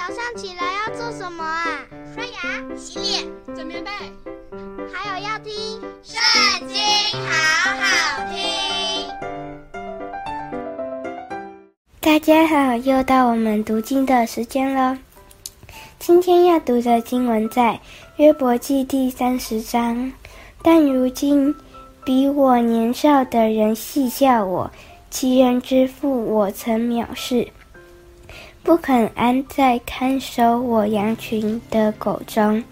早上起来要做什么啊？刷牙、洗脸、整棉被，还有要听《圣经》，好好听。大家好，又到我们读经的时间了。今天要读的经文在约伯记第三十章。但如今，比我年少的人戏笑我，其人之父我曾藐视。不肯安在看守我羊群的狗中，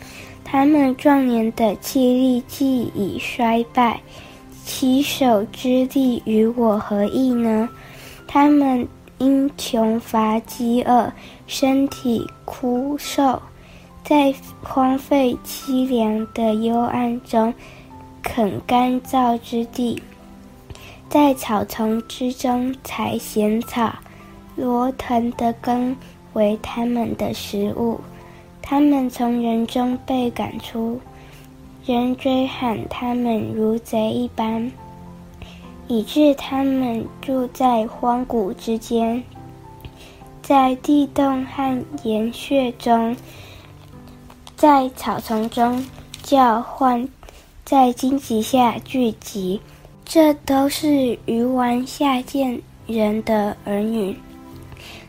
他们壮年的气力既已衰败，其手之力与我何异呢？他们因穷乏饥饿，身体枯瘦，在荒废凄凉的幽暗中啃干燥之地，在草丛之中采咸草。罗腾的根为他们的食物，他们从人中被赶出，人追喊他们如贼一般，以致他们住在荒谷之间，在地洞和岩穴中，在草丛中叫唤，在荆棘下聚集，这都是鱼丸下贱人的儿女。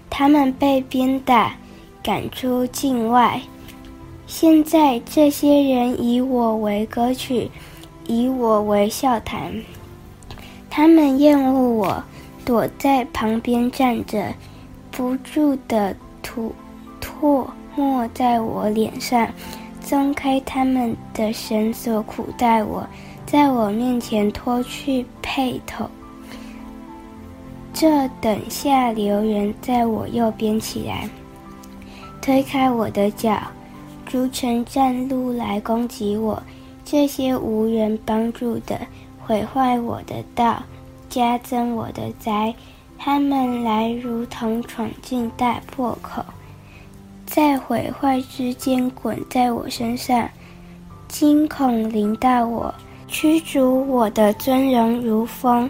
他们被鞭打，赶出境外。现在这些人以我为歌曲，以我为笑谈。他们厌恶我，躲在旁边站着，不住地吐唾沫在我脸上，松开他们的绳索，苦待我，在我面前脱去轡头。这等下流人在我右边起来，推开我的脚，逐成战路来攻击我。这些无人帮助的，毁坏我的道，加增我的灾。他们来如同闯进大破口，在毁坏之间滚在我身上，惊恐临到我，驱逐我的尊荣如风。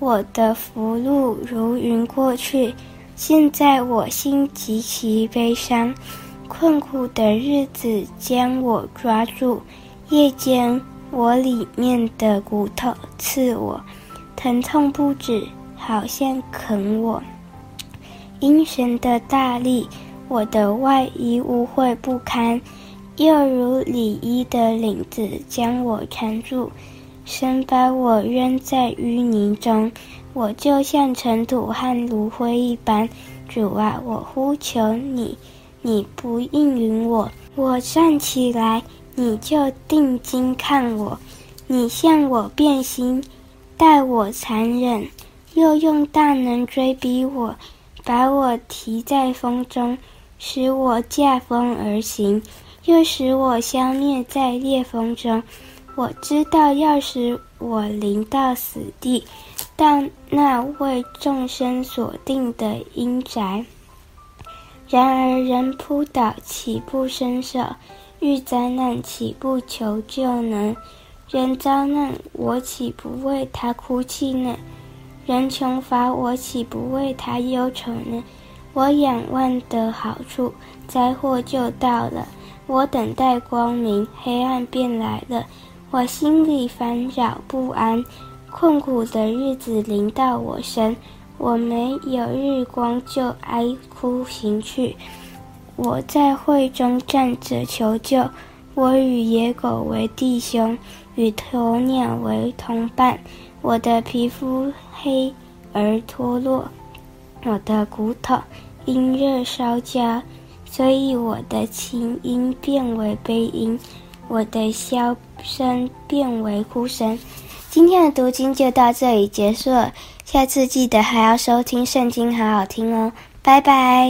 我的福禄如云过去，现在我心极其悲伤，困苦的日子将我抓住，夜间我里面的骨头刺我，疼痛不止，好像啃我。阴神的大力，我的外衣污秽不堪，又如里衣的领子将我缠住。神把我扔在淤泥中，我就像尘土和炉灰一般。主啊，我呼求你，你不应允我。我站起来，你就定睛看我。你向我变心，待我残忍，又用大能追逼我，把我提在风中，使我驾风而行，又使我消灭在烈风中。我知道，要使我临到死地，到那为众生所定的阴宅。然而人扑倒，岂不伸手？遇灾难，岂不求救呢？人遭难，我岂不为他哭泣呢？人穷乏，我岂不为他忧愁呢？我仰望的好处，灾祸就到了；我等待光明，黑暗便来了。我心里烦扰不安，困苦的日子临到我身，我没有日光就哀哭行去。我在会中站着求救，我与野狗为弟兄，与鸵鸟为同伴。我的皮肤黑而脱落，我的骨头因热烧焦，所以我的琴音变为悲音。我的箫声变为哭声。今天的读经就到这里结束了，下次记得还要收听圣经，好好听哦，拜拜。